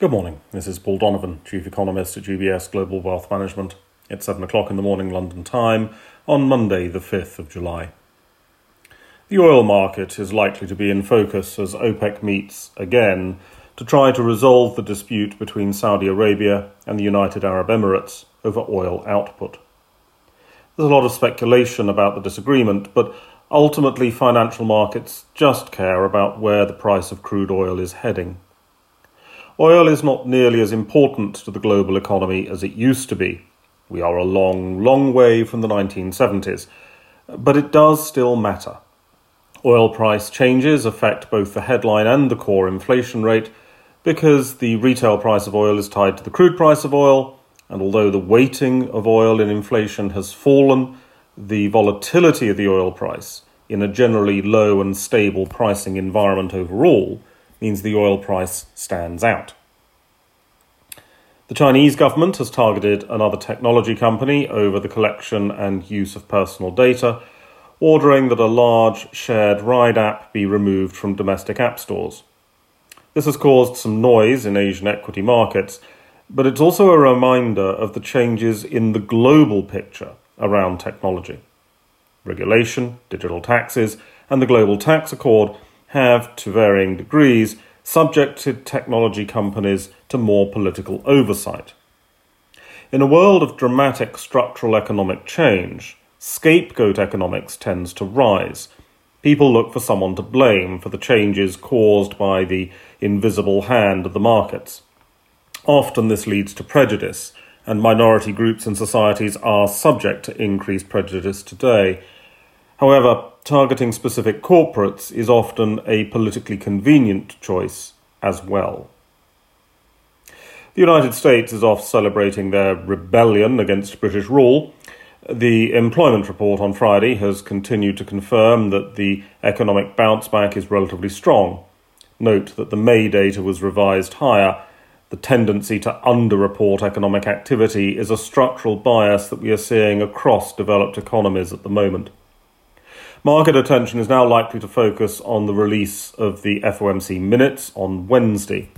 Good morning. This is Paul Donovan, Chief Economist at UBS Global Wealth Management. It's 7 o'clock in the morning London time on Monday, the 5th of July. The oil market is likely to be in focus as OPEC meets again to try to resolve the dispute between Saudi Arabia and the United Arab Emirates over oil output. There's a lot of speculation about the disagreement, but ultimately financial markets just care about where the price of crude oil is heading. Oil is not nearly as important to the global economy as it used to be. We are a long, long way from the 1970s, but it does still matter. Oil price changes affect both the headline and the core inflation rate because the retail price of oil is tied to the crude price of oil, and although the weighting of oil in inflation has fallen, the volatility of the oil price in a generally low and stable pricing environment overall means the oil price stands out. The Chinese government has targeted another technology company over the collection and use of personal data, ordering that a large shared ride app be removed from domestic app stores. This has caused some noise in Asian equity markets, but it's also a reminder of the changes in the global picture around technology. Regulation, digital taxes, and the Global Tax Accord have, to varying degrees, subjected technology companies to more political oversight. In a world of dramatic structural economic change, scapegoat economics tends to rise. People look for someone to blame for the changes caused by the invisible hand of the markets. Often this leads to prejudice, and minority groups and societies are subject to increased prejudice today. However, targeting specific corporates is often a politically convenient choice as well. The United States is off celebrating their rebellion against British rule. The employment report on Friday has continued to confirm that the economic bounce back is relatively strong. Note that the May data was revised higher. The tendency to underreport economic activity is a structural bias that we are seeing across developed economies at the moment. Market attention is now likely to focus on the release of the FOMC minutes on Wednesday.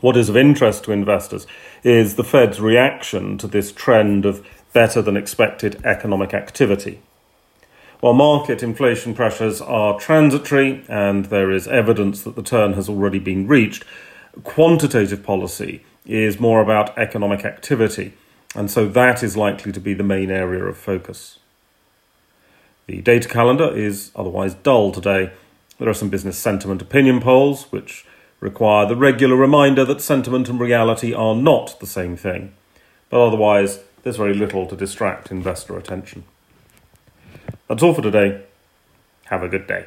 What is of interest to investors is the Fed's reaction to this trend of better than expected economic activity. While market inflation pressures are transitory and there is evidence that the turn has already been reached, quantitative policy is more about economic activity, and so that is likely to be the main area of focus. The data calendar is otherwise dull today. There are some business sentiment opinion polls, which require the regular reminder that sentiment and reality are not the same thing. But otherwise, there's very little to distract investor attention. That's all for today. Have a good day.